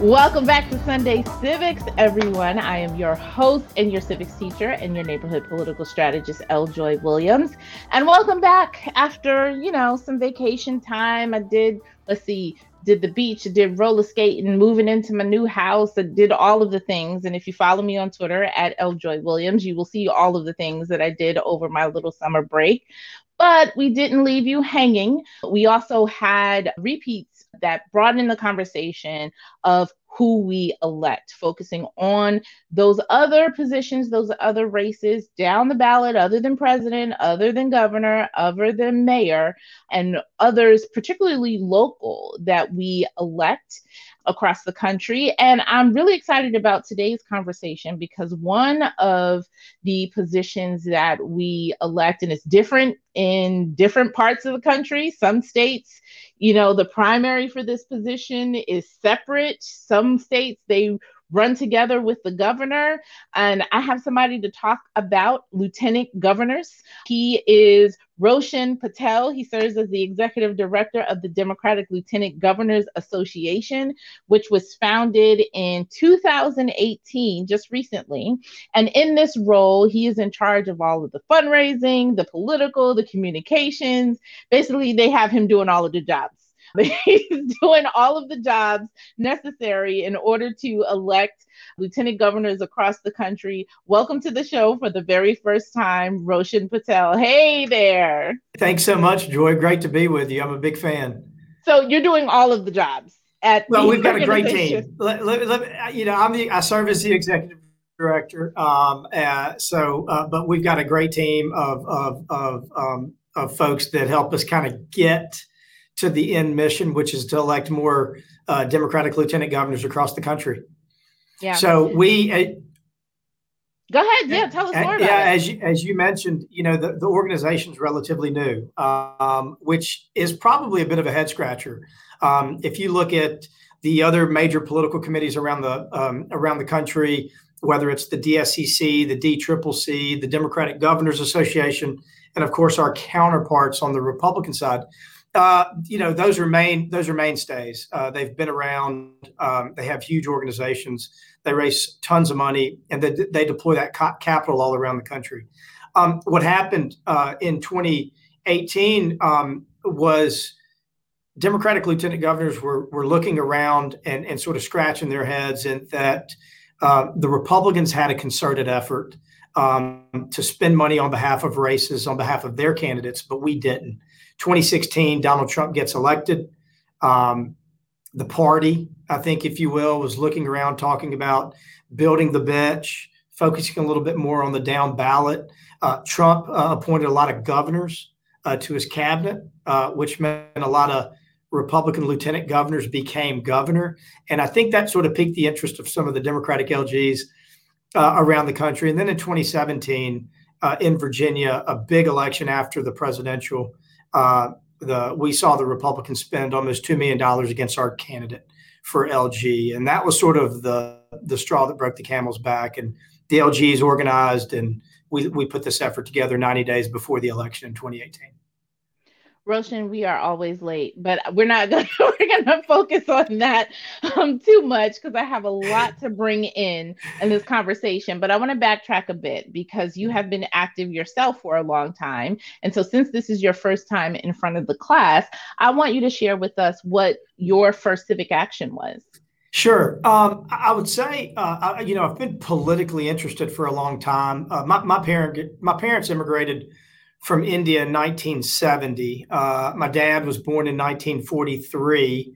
Welcome back to Sunday Civics, everyone. I am your host and your civics teacher and your neighborhood political strategist, L. Joy Williams. And welcome back after, you know, some vacation time. I did, let's see, did the beach, did roller skating, moving into my new house, I did all of the things. And if you follow me on Twitter at L. Joy Williams, you will see all of the things that I did over my little summer break. But we didn't leave you hanging. We also had repeats that in the conversation of who we elect, focusing on those other positions, those other races down the ballot, other than president, other than governor, other than mayor, and others, particularly local, that we elect across the country. And I'm really excited about today's conversation because one of the positions that we elect, and it's different in different parts of the country, some states, you know, the primary for this position is separate. Some states, they run together with the governor. And I have somebody to talk about lieutenant governors. He is Roshan Patel. He serves as the executive director of the Democratic Lieutenant Governors Association, which was founded in 2018, just recently. And in this role, he is in charge of all of the fundraising, the political, the communications. Basically, they have him doing all of the jobs. He's doing all of the jobs necessary in order to elect lieutenant governors across the country. Welcome to the show for the very first time, Roshan Patel. Hey there. Thanks so much, Joy. Great to be with you. I'm a big fan. So you're doing all of the jobs at. Well, we've got a great team. Let, let, let, you know, I'm the I serve as the executive director. Um, uh, so, uh, but we've got a great team of of of, um, of folks that help us kind of get to the end mission, which is to elect more uh, Democratic lieutenant governors across the country. Yeah. So we. Uh, Go ahead. Yeah, tell us more about yeah, it. as you, as you mentioned, you know the, the organization is relatively new, um, which is probably a bit of a head scratcher. Um, if you look at the other major political committees around the um, around the country, whether it's the DSCC, the DCCC, the Democratic Governors Association, and of course our counterparts on the Republican side, uh, you know, those are main those are mainstays. Uh, they've been around. Um, they have huge organizations. They raise tons of money, and they, they deploy that ca- capital all around the country. Um, what happened uh, in 2018 um, was Democratic lieutenant governors were were looking around and and sort of scratching their heads, and that uh, the Republicans had a concerted effort um, to spend money on behalf of races, on behalf of their candidates, but we didn't. 2016, Donald Trump gets elected. Um, the party, I think, if you will, was looking around talking about building the bench, focusing a little bit more on the down ballot. Uh, Trump uh, appointed a lot of governors uh, to his cabinet, uh, which meant a lot of Republican lieutenant governors became governor. And I think that sort of piqued the interest of some of the Democratic LGs uh, around the country. And then in 2017, uh, in Virginia, a big election after the presidential Uh, the we saw the Republicans spend almost two million dollars against our candidate for LG, and that was sort of the the straw that broke the camel's back. And the LG is organized, and we we put this effort together 90 days before the election in 2018. Roshan, we are always late, but we're not gonna we're gonna focus on that um, too much because I have a lot to bring in in this conversation. But I want to backtrack a bit because you have been active yourself for a long time, and so since this is your first time in front of the class, I want you to share with us what your first civic action was. Sure. Um, I would say, uh, I, you know, I've been politically interested for a long time. Uh, my, my parent, my parents immigrated from India in 1970. Uh, my dad was born in 1943.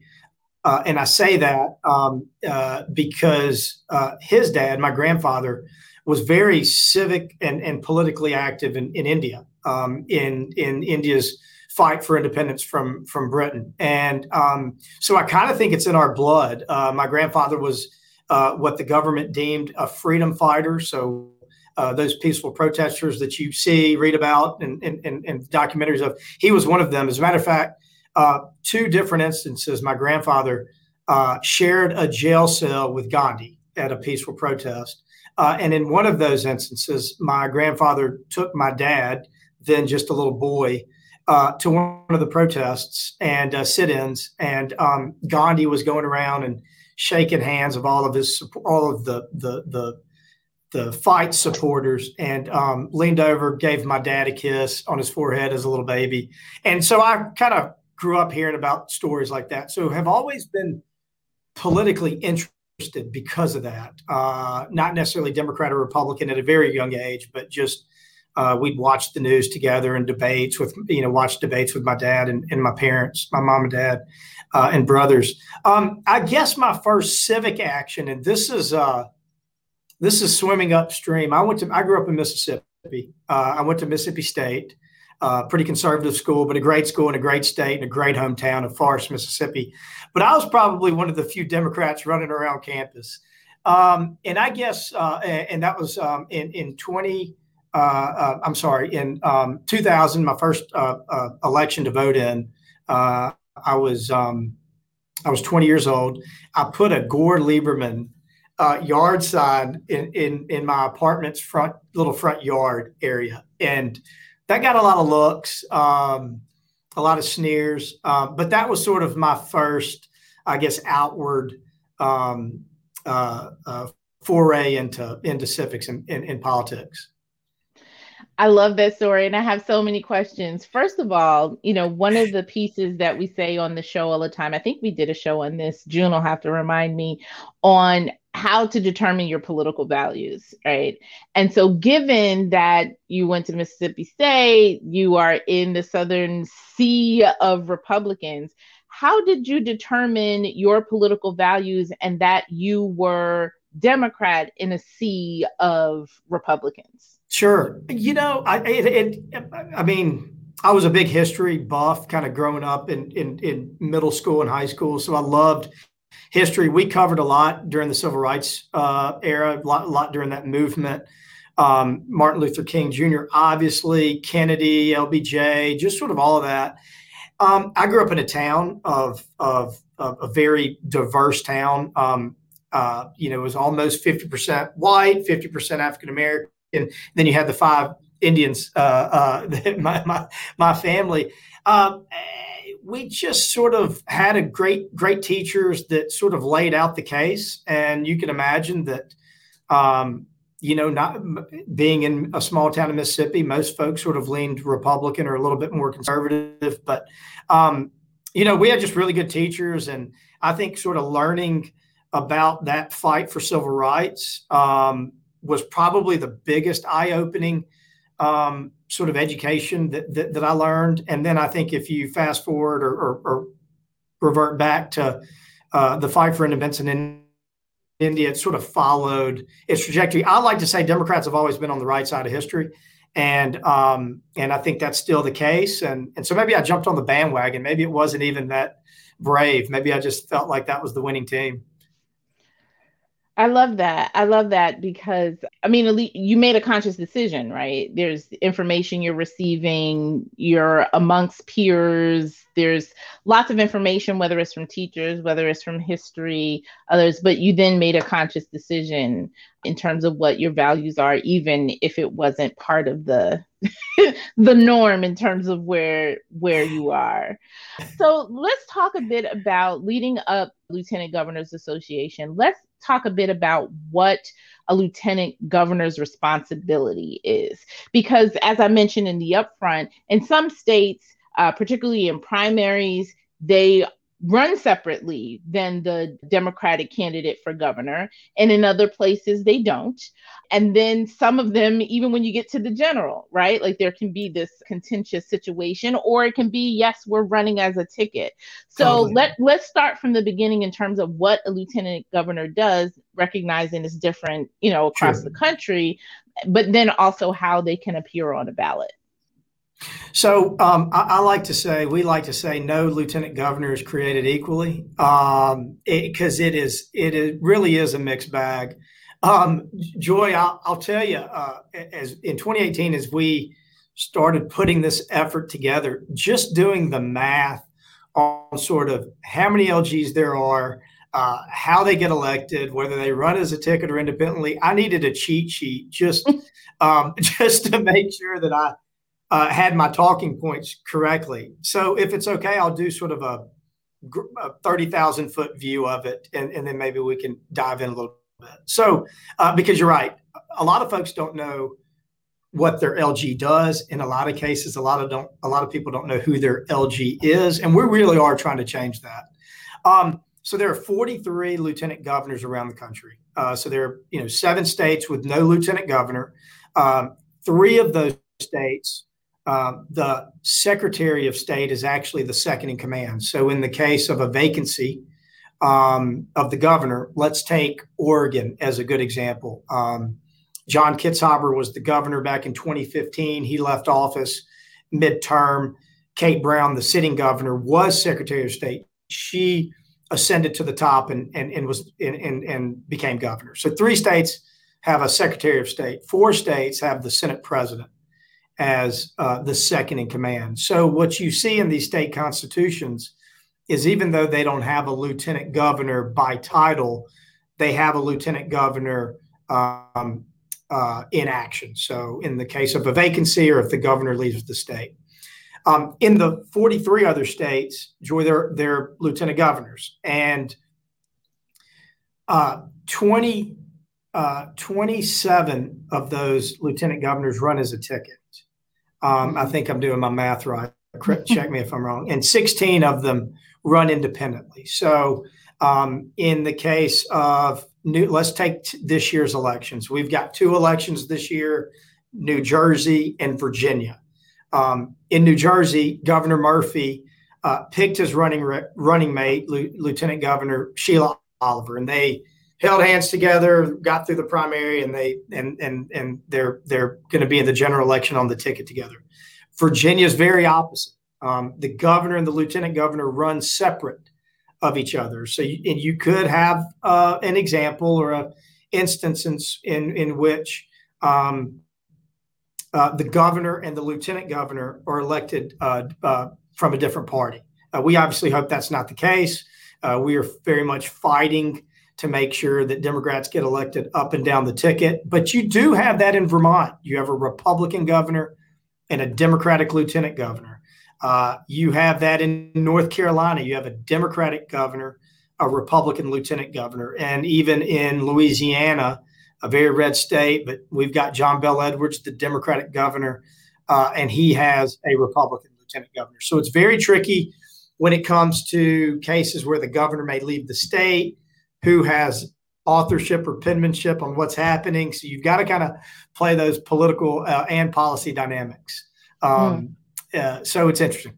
Uh, and I say that um, uh, because uh, his dad, my grandfather, was very civic and, and politically active in, in India, um, in, in India's fight for independence from, from Britain. And um, so I kind of think it's in our blood. Uh, my grandfather was uh, what the government deemed a freedom fighter. So uh, those peaceful protesters that you see, read about, and, and, and, documentaries of. He was one of them. As a matter of fact, uh, two different instances, my grandfather uh, shared a jail cell with Gandhi at a peaceful protest. Uh, and in one of those instances, my grandfather took my dad, then just a little boy, uh, to one of the protests and uh, sit-ins, and um, Gandhi was going around and shaking hands of all of his all of the the the the fight supporters and um, leaned over, gave my dad a kiss on his forehead as a little baby. And so I kind of grew up hearing about stories like that. So have always been politically interested because of that. Uh, not necessarily Democrat or Republican at a very young age, but just uh, we'd watch the news together and debates with, you know, watch debates with my dad and, and my parents, my mom and dad, uh, and brothers. Um, I guess my first civic action, and this is uh, this is swimming upstream. I went to I grew up in Mississippi. Uh, I went to Mississippi State, uh, pretty conservative school, but a great school and a great state and a great hometown of Forest, Mississippi. But I was probably one of the few Democrats running around campus. Um, and I guess, uh, and, and, that was um, in, in 20, uh, uh, I'm sorry, in um, 2000, my first uh, election to vote in, I was um, I was 20 years old. I put a Gore Lieberman yard sign in, in in my apartment's front little front yard area, and that got a lot of looks, um, a lot of sneers. Uh, but that was sort of my first, I guess, outward um, uh, uh, foray into into civics and in, in, politics. I love that story, and I have so many questions. First of all, you know, one of the pieces that we say on the show all the time, I think we did a show on this. June will have to remind me on how to determine your political values, right? And so, given that you went to Mississippi State, you are in the southern sea of Republicans, how did you determine your political values and that you were Democrat in a sea of Republicans? Sure. You know, I, it, it, I mean, I was a big history buff kind of growing up in, in, in middle school and high school. So I loved history. We covered a lot during the civil rights uh, era, a lot, lot, during that movement. Um, Martin Luther King Jr., obviously, Kennedy, LBJ, just sort of all of that. Um, I grew up in a town of, of, of a very diverse town. Um, uh, you know, it was almost 50% white, 50% African American. Then you had the five Indians, uh, uh, my, my, my family. Um, we just sort of had a great great teachers that sort of laid out the case. And you can imagine that um, you know not being in a small town in mississippi most folks sort of leaned republican or a little bit more conservative. But um, you know we had just really good teachers. And i think sort of learning about that fight for civil rights um, was probably the biggest eye-opening um, sort of education that, that, that I learned. And then I think if you fast forward or, or, or revert back to uh, the fight for independence in India, it sort of followed its trajectory. I like to say Democrats have always been on the right side of history. And um, and I think that's still the case. And and so maybe I jumped on the bandwagon. Maybe it wasn't even that brave. Maybe I just felt like that was the winning team. I love that. I love that because I mean, you made a conscious decision, right? There's information you're receiving, you're amongst peers. There's lots of information, whether it's from teachers, whether it's from history, others, but you then made a conscious decision in terms of what your values are, even if it wasn't part of the the norm in terms of where where you are. So let's talk a bit about leading up Lieutenant Governors Association. Let's talk a bit about what a lieutenant governor's responsibility is. Because, as I mentioned in the upfront, in some states, uh, particularly in primaries, they run separately than the Democratic candidate for governor. And in other places, they don't. And then some of them, even when you get to the general, right? Like there can be this contentious situation, or it can be, yes, we're running as a ticket. So let, let's start from the beginning in terms of what a lieutenant governor does, recognizing it's different, you know, across the country, but then also how they can appear on a ballot. So um, I, I, like to say, we like to say, no lieutenant governor is created equally, because um, it, it is it is, really is a mixed bag. Um, Joy, I'll, I'll, tell you, uh, as in 2018, as we started putting this effort together, just doing the math on sort of how many LGs there are, uh, how they get elected, whether they run as a ticket or independently. I needed a cheat sheet just um, just to make sure that I uh, had my talking points correctly. So if it's okay, I'll do sort of a, a thirty thousand foot view of it, and, and, then maybe we can dive in a little bit. So uh, because you're right, a lot of folks don't know what their LG does. In a lot of cases, a lot of don't a lot of people don't know who their LG is, and we really are trying to change that. Um, so there are 43 lieutenant governors around the country. Uh, so there are you know seven states with no lieutenant governor. Um, three of those states, uh, the Secretary of State is actually the second in command. So in the case of a vacancy um, of the governor, let's take Oregon as a good example. Um, John Kitzhaber was the governor back in 2015. He left office midterm. Kate Brown, the sitting governor, was Secretary of State. She ascended to the top and and, and was and, and, and became governor. So three states have a Secretary of State. Four states have the Senate President as uh, the second in command. So what you see in these state constitutions is even though they don't have a lieutenant governor by title, they have a lieutenant governor um, uh, in action. So in the case of a vacancy or if the governor leaves the state. Um, in the 43 other states, Joy, they're, they're lieutenant governors. And uh, 20, uh, 27 of those lieutenant governors run as a ticket. Um, I think I'm doing my math right. Check me if I'm wrong. And 16 of them run independently. So um, in the case of new, let's take t- this year's elections. We've got two elections this year New Jersey and Virginia. Um, in New Jersey, Governor Murphy uh, picked his running re- running mate, L- Lieutenant Governor Sheila Oliver, and they held hands together, got through the primary, and they and and and they're they're going to be in the general election on the ticket together. Virginia is very opposite. Um, the governor and the lieutenant governor run separate of each other. So, you, and you could have uh, an example or a instance in in, in which um, uh, the governor and the lieutenant governor are elected uh, uh, from a different party. Uh, we obviously hope that's not the case. Uh, we are very much fighting to make sure that Democrats get elected up and down the ticket. But you do have that in Vermont. You have a Republican governor and a Democratic lieutenant governor. Uh, you have that in North Carolina. You have a Democratic governor, a Republican lieutenant governor, and even in Louisiana, a very red state, but we've got John Bel Edwards, the Democratic governor, uh, and he has a Republican lieutenant governor. So it's very tricky when it comes to cases where the governor may leave the state, who has authorship or penmanship on what's happening. So you've got to kind of play those political uh, and policy dynamics. Um, mm. uh, so it's interesting.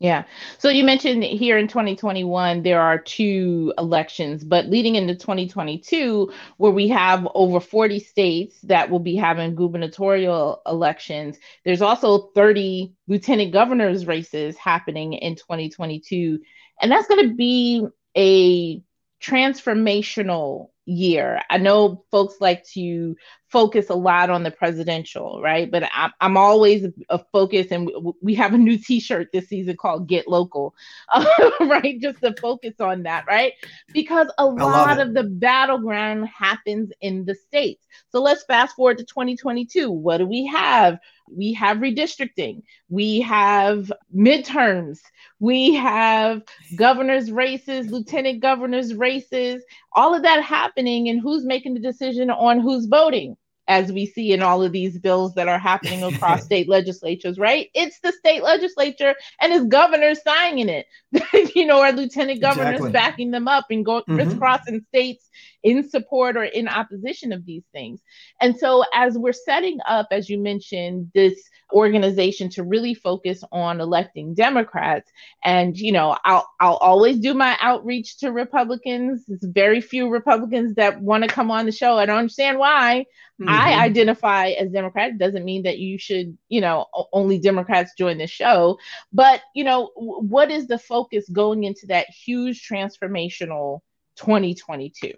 Yeah. So you mentioned here in 2021, there are two elections, but leading into 2022, where we have over 40 states that will be having gubernatorial elections, there's also 30 lieutenant governors races happening in 2022. And that's going to be a transformational year. I know folks like to focus a lot on the presidential, right? But I'm, I'm always a focus, and we have a new T-shirt this season called "Get Local," right? Just to focus on that, right? Because a lot of the battleground happens in the states. So let's fast forward to 2022. What do we have? We have redistricting. We have midterms. We have governors' races, lieutenant governors' races, all of that happening, and who's making the decision on who's voting as we see in all of these bills that are happening across state legislatures, right? It's the state legislature and its governors signing it, you know, our lieutenant governors exactly. backing them up and going mm-hmm. crisscrossing states in support or in opposition of these things. And so, as we're setting up, as you mentioned, this organization to really focus on electing Democrats. And you know, I'll I'll always do my outreach to Republicans. It's very few Republicans that want to come on the show. I don't understand why. Mm-hmm. I identify as Democrat. It doesn't mean that you should, you know, only Democrats join the show. But you know, what is the focus going into that huge transformational 2022?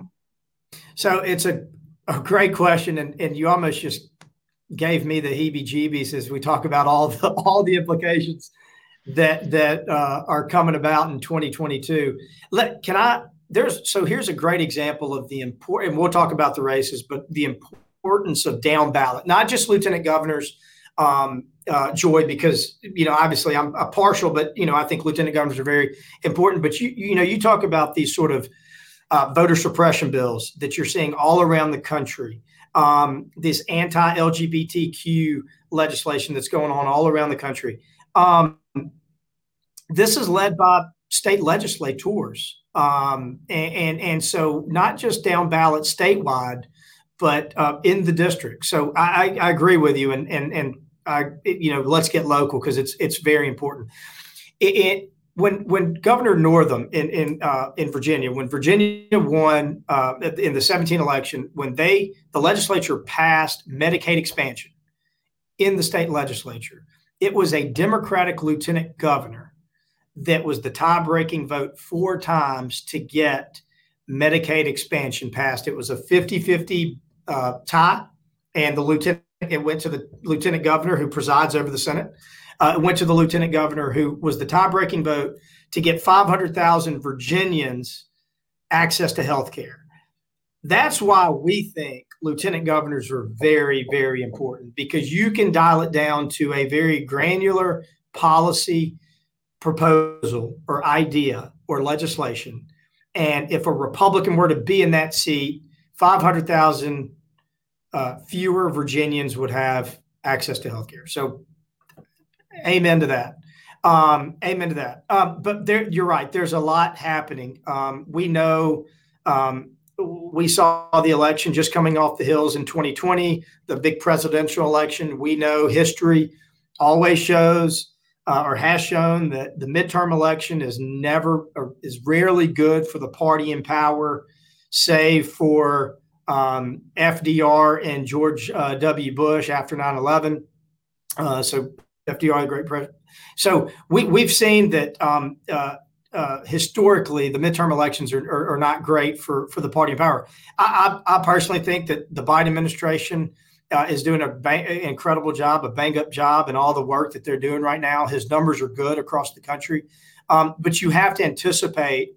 So it's a a great question, and and you almost just gave me the heebie-jeebies as we talk about all the all the implications that that uh, are coming about in 2022. Let can I? There's so here's a great example of the important. And we'll talk about the races, but the importance of down ballot, not just lieutenant governors. Um, uh, Joy, because you know obviously I'm a partial, but you know I think lieutenant governors are very important. But you you know you talk about these sort of uh, voter suppression bills that you're seeing all around the country. Um, this anti-LGBTQ legislation that's going on all around the country. Um, this is led by state legislators, um, and, and, and so not just down ballot statewide, but uh, in the district. So I, I, agree with you, and and and I, you know, let's get local because it's it's very important. It, it, when when Governor Northam in in uh, in Virginia, when Virginia won uh, in the 17 election, when they the legislature passed Medicaid expansion in the state legislature, it was a Democratic lieutenant governor that was the tie-breaking vote four times to get Medicaid expansion passed. It was a 50-50 uh, tie, and the lieutenant it went to the lieutenant governor who presides over the Senate. Uh, went to the lieutenant governor who was the tie-breaking vote to get 500,000 Virginians access to health care. That's why we think lieutenant governors are very, very important because you can dial it down to a very granular policy proposal or idea or legislation. And if a Republican were to be in that seat, 500,000 uh, fewer Virginians would have access to health care. So, amen to that. Um, amen to that. Um, but there, you're right. There's a lot happening. Um, we know um, we saw the election just coming off the hills in 2020, the big presidential election. We know history always shows uh, or has shown that the midterm election is never or is rarely good for the party in power, save for um, FDR and George uh, W. Bush after 9 11. Uh, so FDR, the great president. So we, we've seen that um, uh, uh, historically the midterm elections are, are, are, not great for, for the party in power. I, I, I personally think that the Biden administration uh, is doing an incredible job, a bang up job, and all the work that they're doing right now. His numbers are good across the country. Um, but you have to anticipate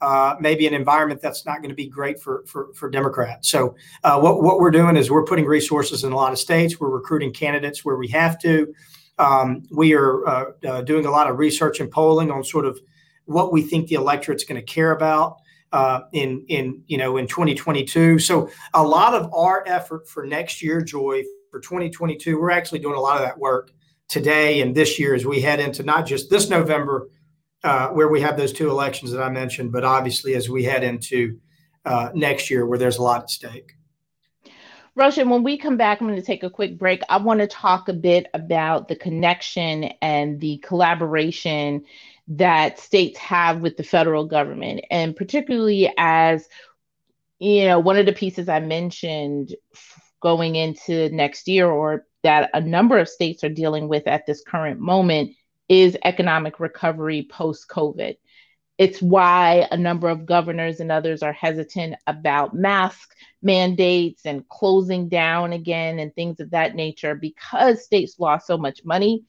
uh, maybe an environment that's not going to be great for for, for Democrats. So uh, what what we're doing is we're putting resources in a lot of states. We're recruiting candidates where we have to. Um, we are uh, uh doing a lot of research and polling on sort of what we think the electorate's going to care about uh, in in you know in 2022. So a lot of our effort for next year, Joy, for 2022, we're actually doing a lot of that work today and this year as we head into not just this November uh, where we have those two elections that I mentioned, but obviously as we head into uh, next year where there's a lot at stake. Roshan, when we come back, I'm going to take a quick break. I want to talk a bit about the connection and the collaboration that states have with the federal government, and particularly as you know, one of the pieces I mentioned going into next year, or that a number of states are dealing with at this current moment, is economic recovery post COVID. It's why a number of governors and others are hesitant about mask mandates and closing down again and things of that nature because states lost so much money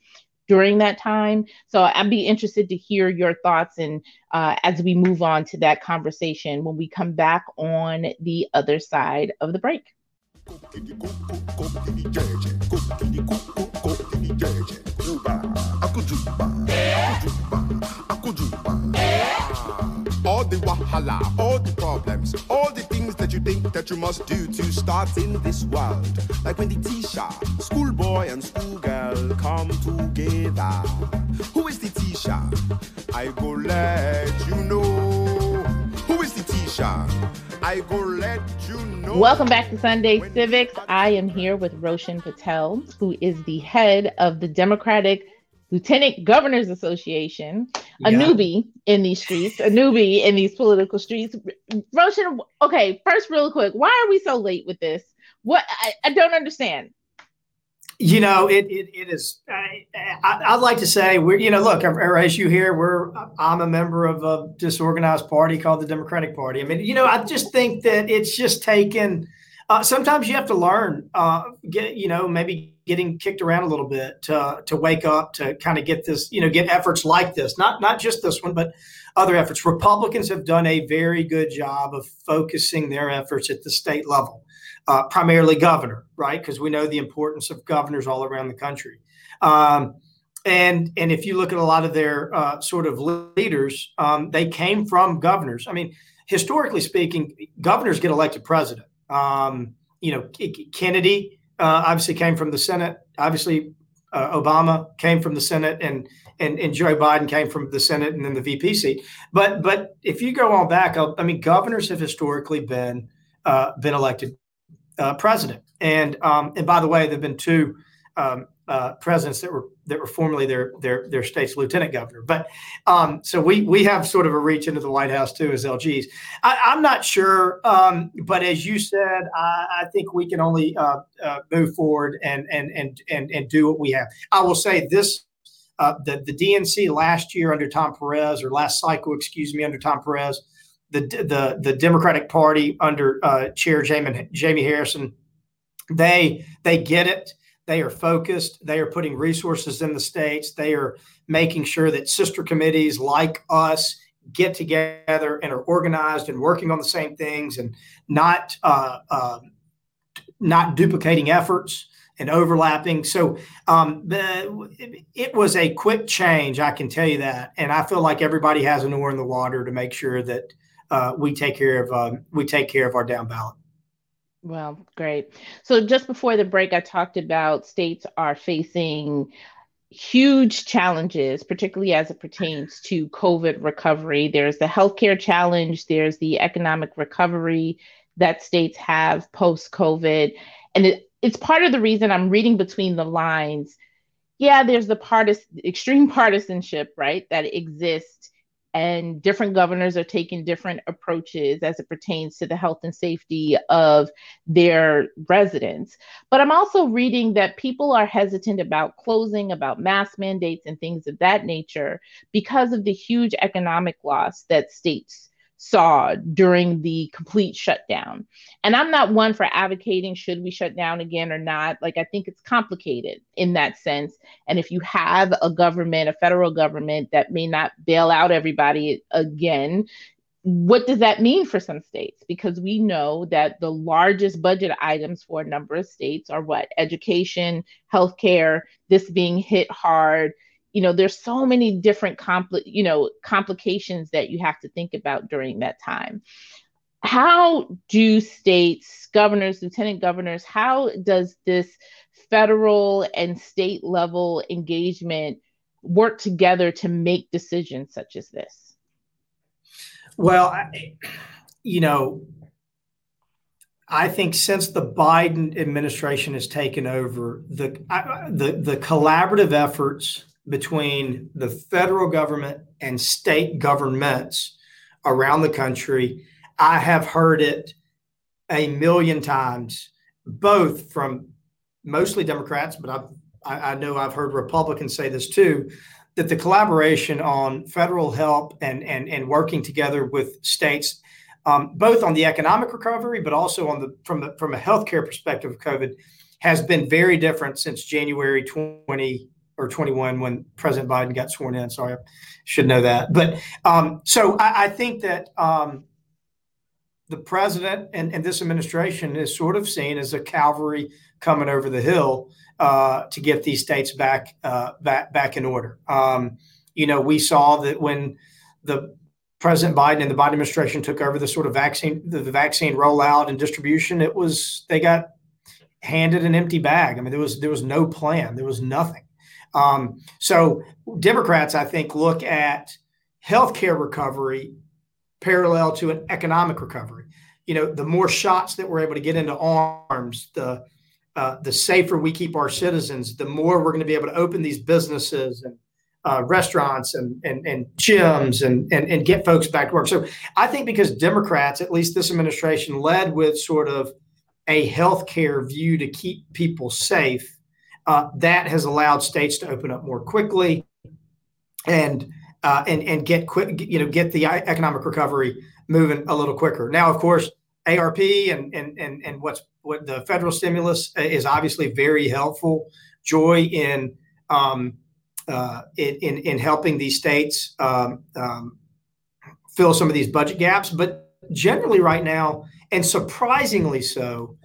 during that time. So I'd be interested to hear your thoughts and uh, as we move on to that conversation when we come back on the other side of the break. The wahala, all the problems, all the things that you think that you must do to start in this world. Like when the teacher, schoolboy and schoolgirl come together. Who is the teacher? I go let you know. Who is the teacher? I go let you know. Welcome back to Sunday Civics. I am here with Roshan Patel, who is the head of the Democratic Lieutenant Governors Association, a yeah. newbie in these streets, a newbie in these political streets. Roshan, okay, first, real quick, why are we so late with this? What I, I don't understand. You know, it it, it is. I, I, would like to say we're. You know, look, our, our, issue here. We're. I'm a member of a disorganized party called the Democratic Party. I mean, you know, I just think that it's just taken Uh, sometimes you have to learn, uh, get you know, maybe getting kicked around a little bit to to wake up to kind of get this, you know, get efforts like this. Not not just this one, but other efforts. Republicans have done a very good job of focusing their efforts at the state level, uh, primarily governor, right? Because we know the importance of governors all around the country. Um, and and if you look at a lot of their uh, sort of leaders, um, they came from governors. I mean, historically speaking, governors get elected president. Um, you know, Kennedy uh, obviously came from the Senate. Obviously, uh, Obama came from the Senate, and and and Joe Biden came from the Senate and then the VP seat. But but if you go on back, I mean, governors have historically been uh, been elected uh, president. And um, and by the way, there've been two um, uh, presidents that were that were formerly their their their state's lieutenant governor. But um, so we we have sort of a reach into the White House too as LGs. I, am not sure, um, but as you said, I, I think we can only uh, uh, move forward and and and and and do what we have. I will say this. Uh, the the DNC last year under Tom Perez or last cycle, excuse me, under Tom Perez, the the the Democratic Party under uh, Chair Jamie Jamie Harrison, they they get it they are focused. They are putting resources in the states. They are making sure that sister committees like us get together and are organized and working on the same things and not uh, uh, not duplicating efforts and overlapping. So um, the, it was a quick change, I can tell you that, and I feel like everybody has an oar in the water to make sure that uh, we take care of um, we take care of our down ballot. Well, great. So just before the break, I talked about states are facing huge challenges, particularly as it pertains to COVID recovery. There's the healthcare challenge, there's the economic recovery that states have post COVID. And it, it's part of the reason I'm reading between the lines. Yeah, there's the partis- extreme partisanship, right, that exists and different governors are taking different approaches as it pertains to the health and safety of their residents. But I'm also reading that people are hesitant about closing, about mask mandates, and things of that nature because of the huge economic loss that states saw during the complete shutdown. And I'm not one for advocating should we shut down again or not. Like, I think it's complicated in that sense. And if you have a government, a federal government that may not bail out everybody again, what does that mean for some states? Because we know that the largest budget items for a number of states are what? Education, healthcare, this being hit hard you know there's so many different compli- you know complications that you have to think about during that time. How do states governors lieutenant governors how does this federal and state level engagement work together to make decisions such as this? Well I, you know I think since the Biden administration has taken over, the the the collaborative efforts between the federal government and state governments around the country. I have heard it a million times, both from mostly Democrats, but I've, I, know I've heard Republicans say this too, that the collaboration on federal help and and and working together with states, um, both on the economic recovery, but also on the from the from a healthcare perspective of COVID, has been very different since January 20 or 21 when President Biden got sworn in. Sorry, I should know that. But um, so I, I, think that um, the president and, and, this administration is sort of seen as a cavalry coming over the hill uh, to get these states back uh, back back in order. Um, you know, we saw that when the President Biden and the Biden administration took over the sort of vaccine the, the vaccine rollout and distribution, it was they got handed an empty bag. I mean, there was there was no plan. There was nothing. Um, so Democrats, I think, look at healthcare recovery parallel to an economic recovery. You know, the more shots that we're able to get into arms, the uh, the safer we keep our citizens, the more we're going to be able to open these businesses and uh, restaurants and, and, and gyms and, and, and get folks back to work. So I think because Democrats, at least this administration, led with sort of a healthcare view to keep people safe, uh, that has allowed states to open up more quickly and uh, and and get quick, you know, get the economic recovery moving a little quicker. Now, of course, ARP and and and and what's what the federal stimulus is obviously very helpful. Joy in um, uh, in, in helping these states um, um, fill some of these budget gaps, but generally right now, and surprisingly so,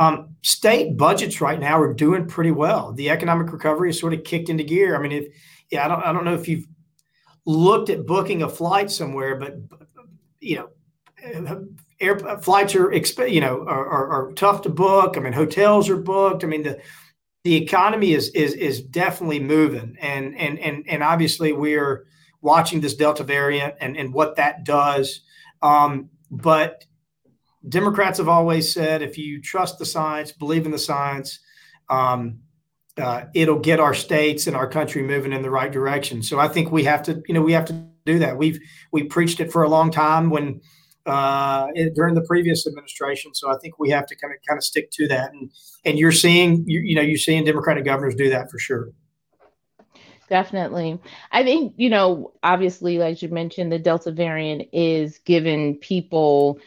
um, state budgets right now are doing pretty well. The economic recovery is sort of kicked into gear. I mean, if yeah, I don't I don't know if you've looked at booking a flight somewhere, but you know, air flights are exp- you know are, are, are, tough to book. I mean, hotels are booked. I mean, the the economy is is is definitely moving, and and and and obviously we're watching this Delta variant and and what that does. Um, but Democrats have always said if you trust the science, believe in the science, um, uh, it'll get our states and our country moving in the right direction. So I think we have to, you know, we have to do that. We've we preached it for a long time when uh, during the previous administration. So I think we have to kind of kind of stick to that. And and you're seeing, you, you know, you're seeing Democratic governors do that for sure. Definitely. I think, you know, obviously, like you mentioned, the Delta variant is giving people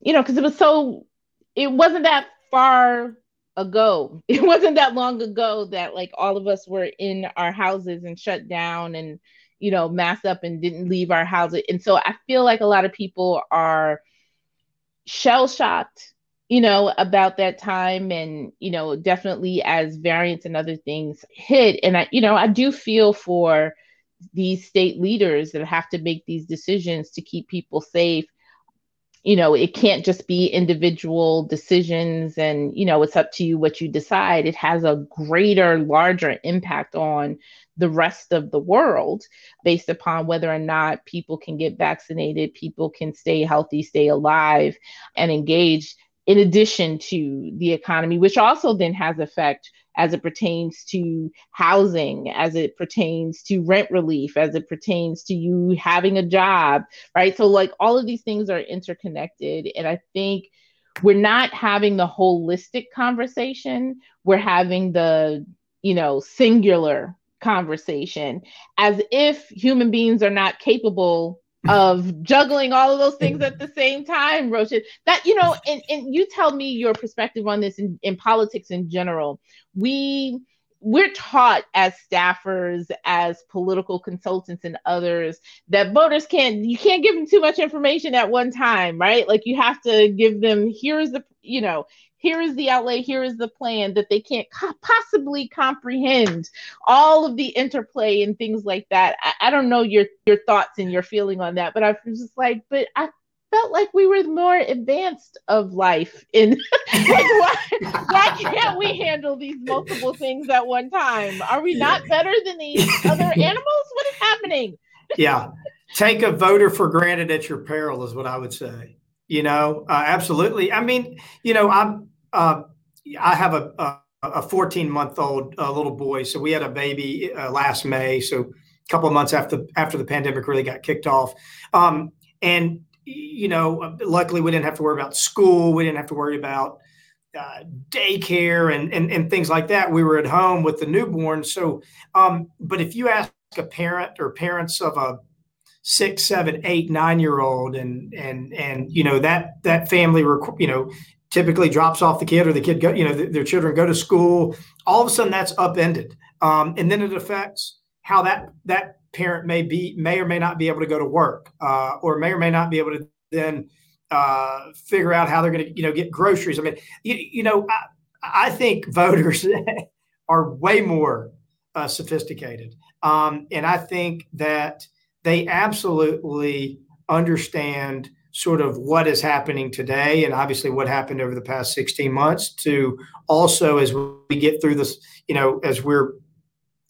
you know, because it was so, it wasn't that far ago. It wasn't that long ago that like all of us were in our houses and shut down and, you know, masked up and didn't leave our houses. And so I feel like a lot of people are shell shocked, you know, about that time. And, you know, definitely as variants and other things hit. And I, you know, I do feel for these state leaders that have to make these decisions to keep people safe you know it can't just be individual decisions and you know it's up to you what you decide. It has a greater larger impact on the rest of the world based upon whether or not people can get vaccinated people can stay healthy stay alive and engaged in addition to the economy which also then has effect as it pertains to housing, as it pertains to rent relief, as it pertains to you having a job, right? So, like, all of these things are interconnected. And I think we're not having the holistic conversation, we're having the, you know, singular conversation as if human beings are not capable of juggling all of those things at the same time, Roshan. That, you know, and, and you tell me your perspective on this in, in politics in general. We we're taught as staffers as political consultants and others that voters can't you can't give them too much information at one time right like you have to give them here's the you know here is the outlay, here is the plan that they can't co- possibly comprehend all of the interplay and things like that. I, I, don't know your your thoughts and your feeling on that, but I was just like, but I felt like we were more advanced of life in like why, why can't we handle these multiple things at one time? Are we not better than these other animals? What is happening? yeah. Take a voter for granted at your peril is what I would say. You know, uh, absolutely. I mean, you know, I'm uh, I have a a 14 month old uh, little boy, so we had a baby uh, last May, so a couple of months after after the pandemic really got kicked off, um, and you know, luckily we didn't have to worry about school, we didn't have to worry about uh, daycare and, and and things like that. We were at home with the newborn. So, um, but if you ask a parent or parents of a six, seven, eight, nine year old, and and and you know that that family, you know, typically drops off the kid or the kid go, you know, their children go to school. All of a sudden, that's upended, um, and then it affects how that that parent may be may or may not be able to go to work, uh, or may or may not be able to then uh, figure out how they're going to you know get groceries. I mean, you, you know, I, I think voters are way more uh, sophisticated, um, and I think that they absolutely understand sort of what is happening today and obviously what happened over the past 16 months to also as we get through this you know as we're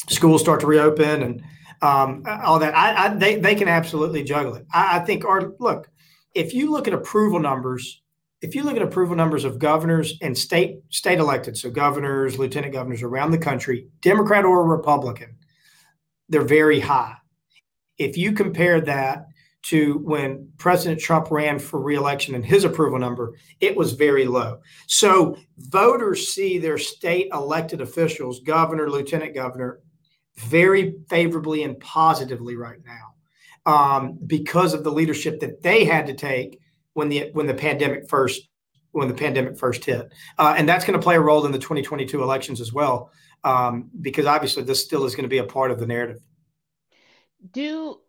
schools start to reopen and um, all that I, I, they, they can absolutely juggle it I, I think our look if you look at approval numbers if you look at approval numbers of governors and state state elected so governors lieutenant governors around the country democrat or republican they're very high if you compare that to when President Trump ran for reelection and his approval number, it was very low. So voters see their state elected officials, governor, lieutenant governor, very favorably and positively right now um, because of the leadership that they had to take when the when the pandemic first when the pandemic first hit, uh, and that's going to play a role in the 2022 elections as well, um, because obviously this still is going to be a part of the narrative. Do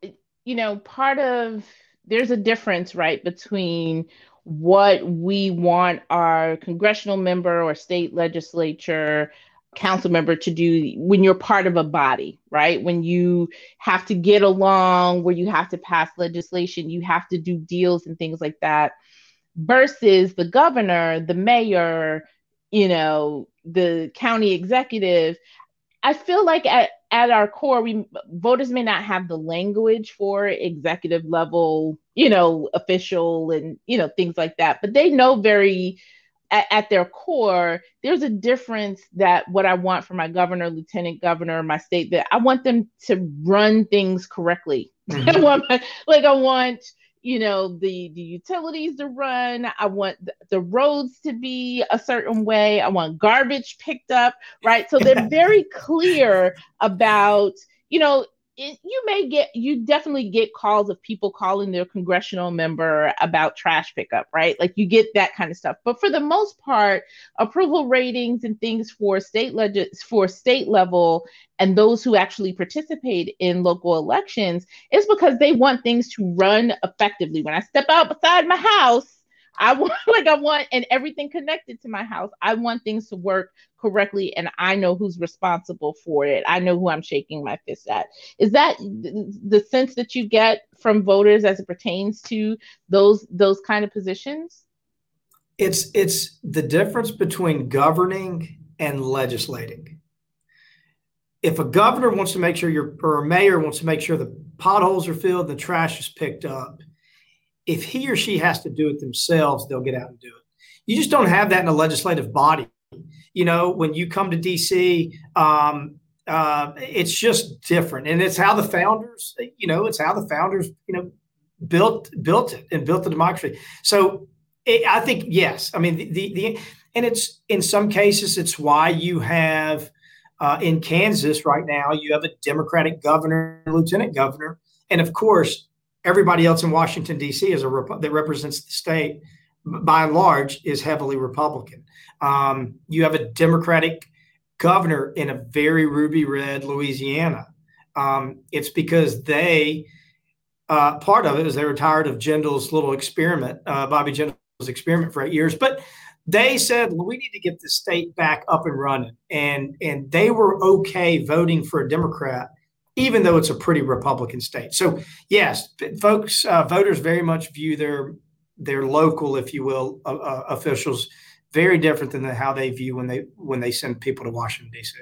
you know part of there's a difference, right, between what we want our congressional member or state legislature council member to do when you're part of a body, right? When you have to get along, where you have to pass legislation, you have to do deals and things like that, versus the governor, the mayor, you know, the county executive. I feel like at, at our core, we voters may not have the language for executive level, you know, official and you know things like that, but they know very at, at, their core, there's a difference that what I want for my governor, lieutenant governor, my state, that I want them to run things correctly. Mm-hmm. I want my, like I want, you know, the the utilities to run. I want the, the roads to be a certain way. I want garbage picked up, right? So they're very clear about, you know, it, you may get you definitely get calls of people calling their congressional member about trash pickup right? Like you get that kind of stuff. But for the most part approval ratings and things for state legis for state level and those who actually participate in local elections is because they want things to run effectively. When i step outside my house I want like I want and everything connected to my house. I want things to work correctly and I know who's responsible for it. I know who I'm shaking my fist at. Is that the sense that you get from voters as it pertains to those those kind of positions? It's it's the difference between governing and legislating. If a governor wants to make sure your or a mayor wants to make sure the potholes are filled, the trash is picked up, if he or she has to do it themselves, they'll get out and do it. You just don't have that in a legislative body. You know, when you come to DC, um, uh, it's just different, and it's how the founders, you know, it's how the founders, you know, built built it and built the democracy. So it, I think yes, I mean the, the, the and it's in some cases it's why you have uh, in Kansas right now you have a Democratic governor, lieutenant governor, and of course everybody else in Washington D.C. is a that represents the state, by and large, is heavily Republican. Um, you have a Democratic governor in a very ruby red Louisiana. Um, it's because they uh, part of it is they were tired of Jindal's little experiment, uh, Bobby Jindal's experiment for eight years, but they said well, we need to get the state back up and running, and and they were okay voting for a Democrat even though it's a pretty Republican state. So yes, folks, uh, voters very much view their their local, if you will, uh, uh, officials very different than how they view when they when they send people to Washington D.C.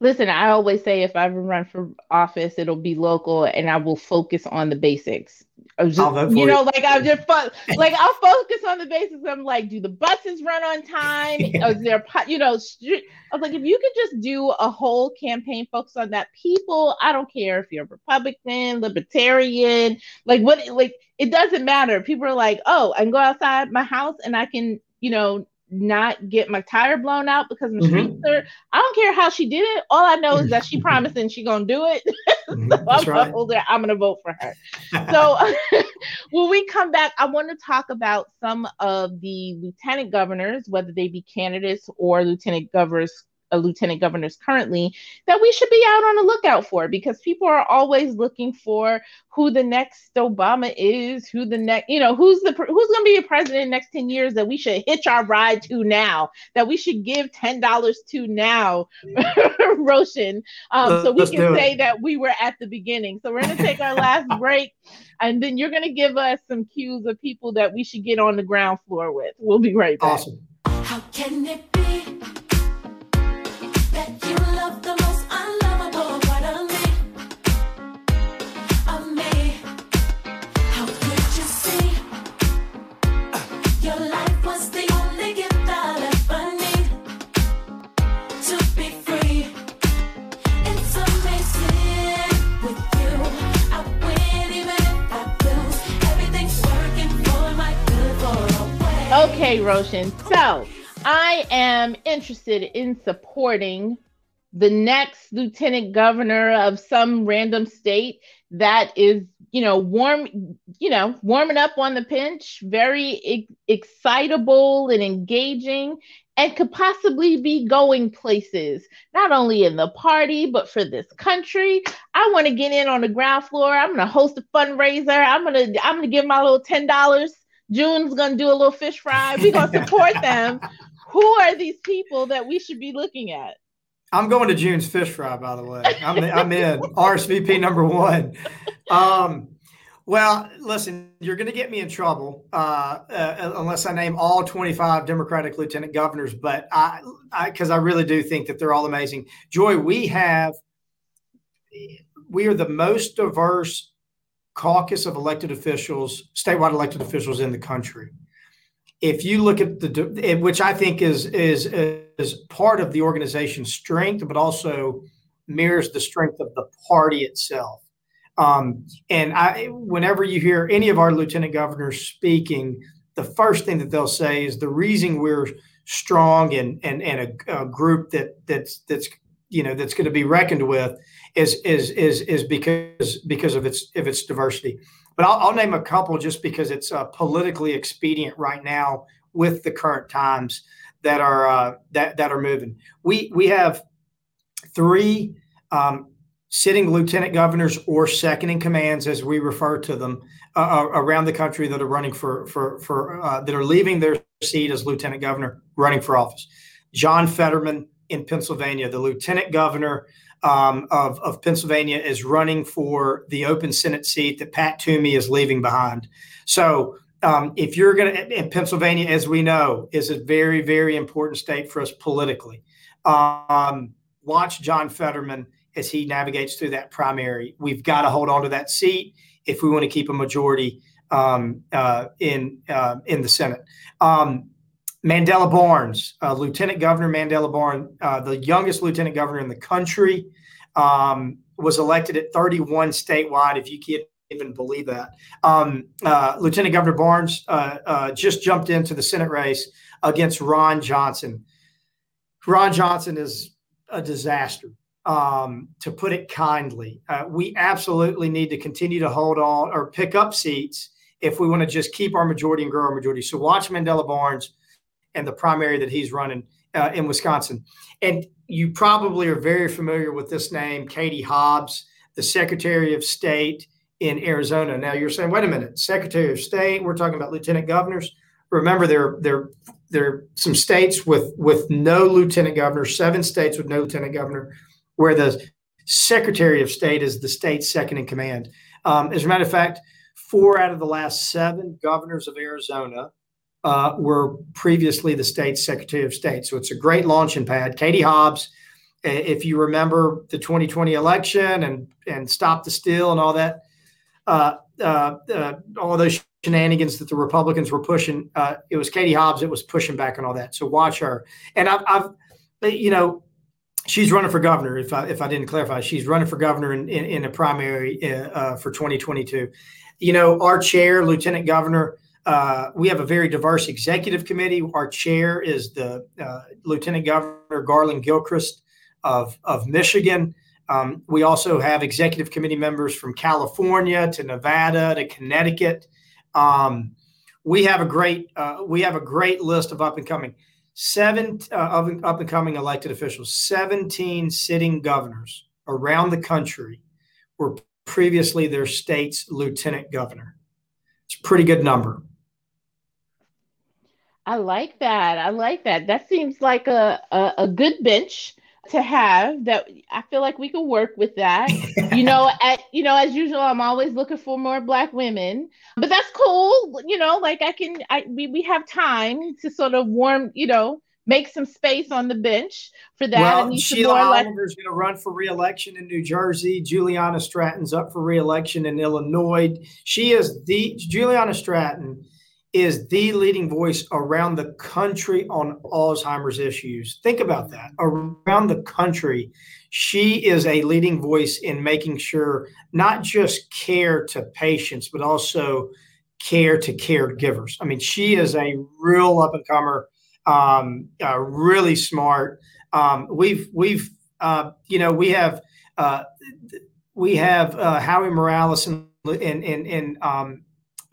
Listen, I always say if I ever run for office, it'll be local, and I will focus on the basics. Just, you know, like I'm just fo- like I'll focus on the basics. I'm like, do the buses run on time? Yeah. Is there, you know, I was like, if you could just do a whole campaign focus on that, people, I don't care if you're Republican, Libertarian, like what, like it doesn't matter. People are like, oh, I can go outside my house and I can, you know, not get my tire blown out because my mm-hmm. are. I don't care how she did it. All I know is that she promised and she gonna do it. Mm-hmm. so I'm, right. gonna I'm gonna vote for her. so when we come back, I want to talk about some of the lieutenant governors, whether they be candidates or lieutenant governors a lieutenant governors currently that we should be out on the lookout for because people are always looking for who the next Obama is, who the next, you know, who's the who's going to be a president next 10 years that we should hitch our ride to now, that we should give $10 to now, Roshan, um, so we can say that we were at the beginning. So we're going to take our last break and then you're going to give us some cues of people that we should get on the ground floor with. We'll be right back. Awesome. How can it be? Okay, Roshan. So I am interested in supporting the next lieutenant governor of some random state that is you know, warm, you know, warming up on the pinch, very excitable and engaging, and could possibly be going places, not only in the party, but for this country. I want to get in on the ground floor. I'm to host a fundraiser. I'm to, I'm to give my little $10. June's to do a little fish fry. We're to support them. Who are these people that we should be looking at? I'm going to June's fish fry, by the way. I'm, I'm in RSVP number one. Um, well, listen, you're going to get me in trouble uh, uh, unless I name all 25 Democratic lieutenant governors. But I, because I, I really do think that they're all amazing. Joy, we have, we are the most diverse caucus of elected officials, statewide elected officials in the country if you look at the which I think is is is part of the organization's strength, but also mirrors the strength of the party itself. Um, and I, whenever you hear any of our lieutenant governors speaking, the first thing that they'll say is the reason we're strong and and and a, a group that that's that's you know that's going to be reckoned with is is is is because because of its of its diversity. But I'll, I'll name a couple just because it's uh, politically expedient right now with the current times that are uh, that that are moving. We we have three um, sitting lieutenant governors or second in commands, as we refer to them, uh, uh around the country that are running for for for uh, that are leaving their seat as lieutenant governor, running for office. John Fetterman in Pennsylvania, the lieutenant governor um, of, of Pennsylvania is running for the open Senate seat that Pat Toomey is leaving behind. So um, if you're going to, in Pennsylvania, as we know, is a very, very important state for us politically. Um, watch John Fetterman as he navigates through that primary. We've got to hold on to that seat if we want to keep a majority um, uh, in uh, in the Senate. Um, Mandela Barnes, uh, Lieutenant Governor Mandela Barnes, uh, the youngest lieutenant governor in the country, um, was elected at 31 statewide, if you can't even believe that. Um, uh, Lieutenant Governor Barnes uh, uh, just jumped into the Senate race against Ron Johnson. Ron Johnson is a disaster, um, to put it kindly. Uh, we absolutely need to continue to hold on or pick up seats if we want to just keep our majority and grow our majority. So watch Mandela Barnes and the primary that he's running uh, in Wisconsin. And you probably are very familiar with this name, Katie Hobbs, the Secretary of State in Arizona. Now you're saying, wait a minute, Secretary of State, we're talking about lieutenant governors. Remember, there, there, there are some states with, with no lieutenant governor, seven states with no lieutenant governor, where the Secretary of State is the state's second in command. Um, as a matter of fact, four out of the last seven governors of Arizona were previously the state's Secretary of State. So it's a great launching pad. Katie Hobbs, if you remember the 2020 election and and stop the steal and all that, uh, uh, uh, all those shenanigans that the Republicans were pushing, uh, it was Katie Hobbs that was pushing back on all that. So watch her. And I've, I've you know, she's running for governor. If I if I didn't clarify, she's running for governor in in, in a primary uh, for 2022. You know, our chair, Lieutenant Governor uh, we have a very diverse executive committee. Our chair is the uh, Lieutenant Governor Garland Gilchrist of, of Michigan. Um, we also have executive committee members from California to Nevada to Connecticut. Um, we have a great uh, we have a great list of up and coming seven uh, of up and coming elected officials. Seventeen sitting governors around the country were previously their state's lieutenant governor. It's a pretty good number. I like that. I like that. That seems like a, a, a, good bench to have that I feel like we could work with that. you know, at you know, as usual, I'm always looking for more black women. But that's cool. You know, like I can I we, we have time to sort of warm, you know, make some space on the bench for that. Well, Sheila Oliver's going to run for reelection in New Jersey. Juliana Stratton's up for reelection in Illinois. She is the Juliana Stratton is the leading voice around the country on Alzheimer's issues. Think about that. Around the country, she is a leading voice in making sure not just care to patients, but also care to caregivers. I mean, she is a real up and comer, um, uh, really smart. Um, we've we've uh, you know we have uh, we have uh, Howie Morales in in in in um,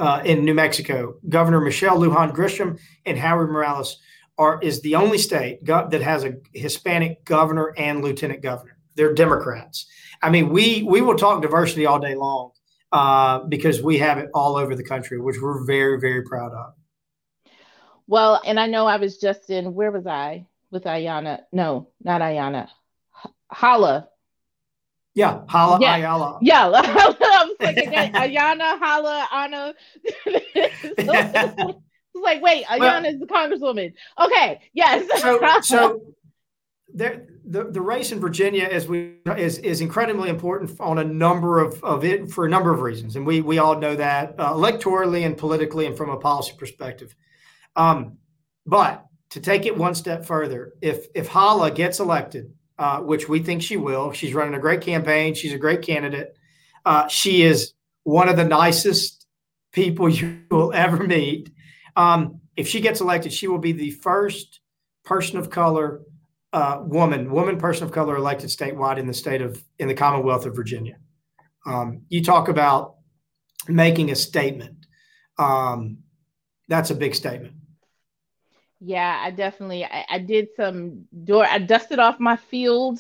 uh, in New Mexico. Governor Michelle Lujan Grisham and Howard Morales are is the only state go- that has a Hispanic governor and lieutenant governor. They're Democrats. I mean, we we will talk diversity all day long uh, because we have it all over the country, which we're very very proud of. Well, and I know I was just in where was I with Ayana? No, not Ayana. Hala. Yeah, Hala Yeah. Ayala. Yeah, Like Ayana, Hala, Anna. It's like, wait, Well- is the congresswoman. Okay, yes. so so there the, the race in Virginia as we is is incredibly important on a number of, of it for a number of reasons and we we all know that uh, electorally and politically and from a policy perspective um, but to take it one step further if if Hala gets elected uh, which we think she will she's running a great campaign she's a great candidate uh, she is one of the nicest people you will ever meet um, if she gets elected she will be the first person of color uh, woman, woman person of color elected statewide in the state of in the Commonwealth of Virginia. Um, you talk about making a statement. Um, that's a big statement. Yeah, I definitely I, I did some door I dusted off my field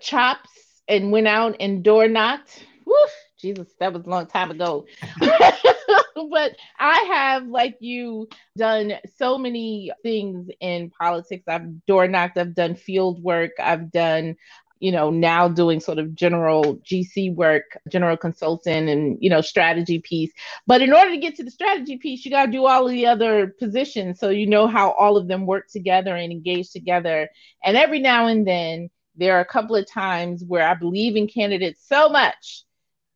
chops and went out and door knocked. Woo, Jesus, that was a long time ago. but I have, like you, done so many things in politics. I've door knocked, I've done field work, I've done you know now doing sort of general gc work general consultant and you know strategy piece but in order to get to the strategy piece, you got to do all of the other positions so you know how all of them work together and engage together. And every now and then, there are a couple of times where I believe in candidates so much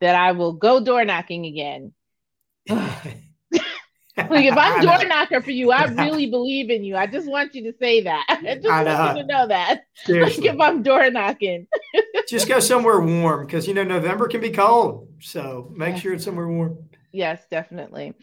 that I will go door knocking again. Like if I'm door knocker for you, I really believe in you. I just want you to say that. I just I want know. you to know that. Like Seriously. if I'm door knocking. Just go somewhere warm because you know November can be cold. So make Yes. sure it's somewhere warm. Yes, definitely.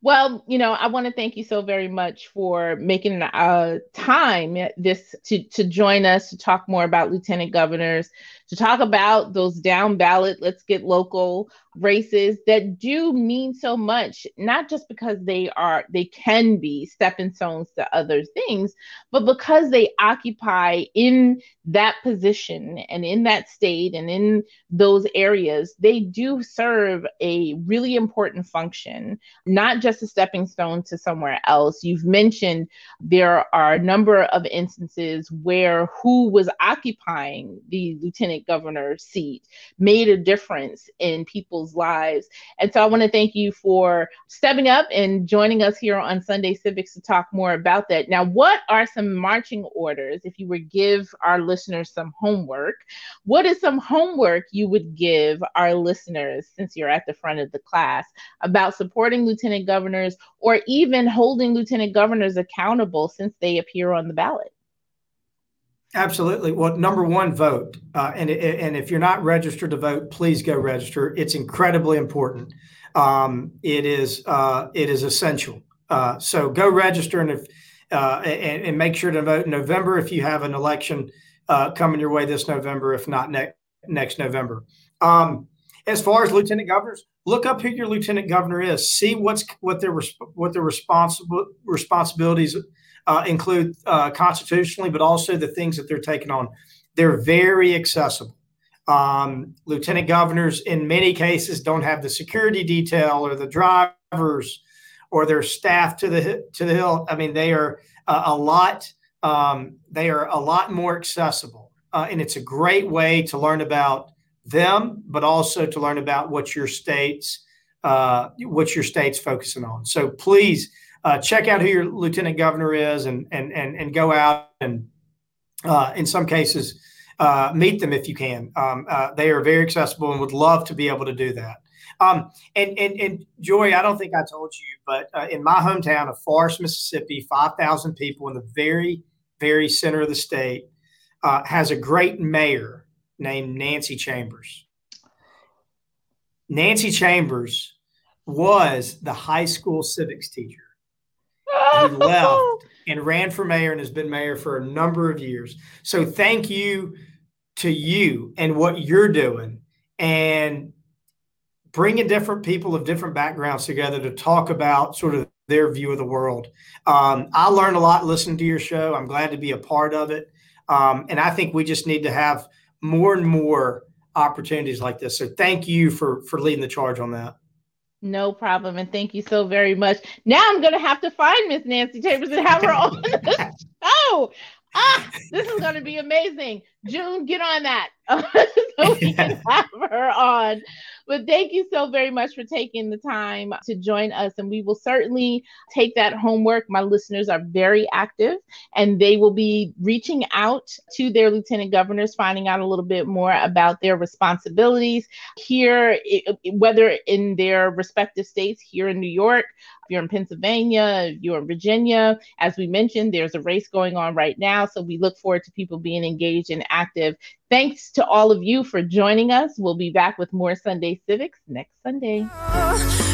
Well, you know, I want to thank you so very much for making uh, time this to to join us to talk more about lieutenant governors, to talk about those down ballot, let's get local races that do mean so much, not just because they are they can be stepping stones to other things, but because they occupy in that position and in that state and in those areas, they do serve a really important function, not just a stepping stone to somewhere else. You've mentioned there are a number of instances where who was occupying the lieutenant governor seat made a difference in people's lives. And so I want to thank you for stepping up and joining us here on Sunday Civics to talk more about that. Now, what are some marching orders if you were give our listeners some homework? What is some homework you would give our listeners since you're at the front of the class about supporting lieutenant governors or even holding lieutenant governors accountable since they appear on the ballot? Absolutely. Well, number one, vote. Uh, and and if you're not registered to vote, please go register. It's incredibly important. Um, it is uh, it is essential. Uh, so go register and if uh, and, and make sure to vote in November if you have an election uh, coming your way this November. If not next next November. Um, as far as lieutenant governors, look up who your lieutenant governor is. See what's what their what their responsible responsibilities uh, include uh, constitutionally, but also the things that they're taking on. They're very accessible. Um, lieutenant governors, in many cases, don't have the security detail or the drivers or their staff to the to the hill. I mean, they are uh, a lot. Um, they are a lot more accessible, uh, and it's a great way to learn about them, but also to learn about what your states uh, what your state's focusing on. So please uh, check out who your lieutenant governor is and and and, and go out and uh, in some cases uh, meet them if you can. Um, uh, they are very accessible and would love to be able to do that. Um, and, and and Joy, I don't think I told you, but uh, in my hometown of Forest, Mississippi, five thousand people in the very very center of the state has a great mayor named Nancy Chambers. Nancy Chambers was the high school civics teacher he left and ran for mayor and has been mayor for a number of years. So thank you to you and what you're doing. And bringing different people of different backgrounds together to talk about sort of their view of the world. Um, I learned a lot listening to your show. I'm glad to be a part of it. Um, and I think we just need to have more and more opportunities like this. So thank you for for leading the charge on that. No problem, and thank you so very much. Now I'm gonna have to find Miss Nancy Chambers and have her on the show. Ah, this is gonna be amazing. June, get on that so we can have her on. But thank you so very much for taking the time to join us. And we will certainly take that homework. My listeners are very active and they will be reaching out to their lieutenant governors, finding out a little bit more about their responsibilities here, whether in their respective states, here in New York, if you're in Pennsylvania, if you're in Virginia. As we mentioned, there's a race going on right now. So we look forward to people being engaged and active. Thanks to all of you for joining us. We'll be back with more Sunday Civics next Sunday. Uh,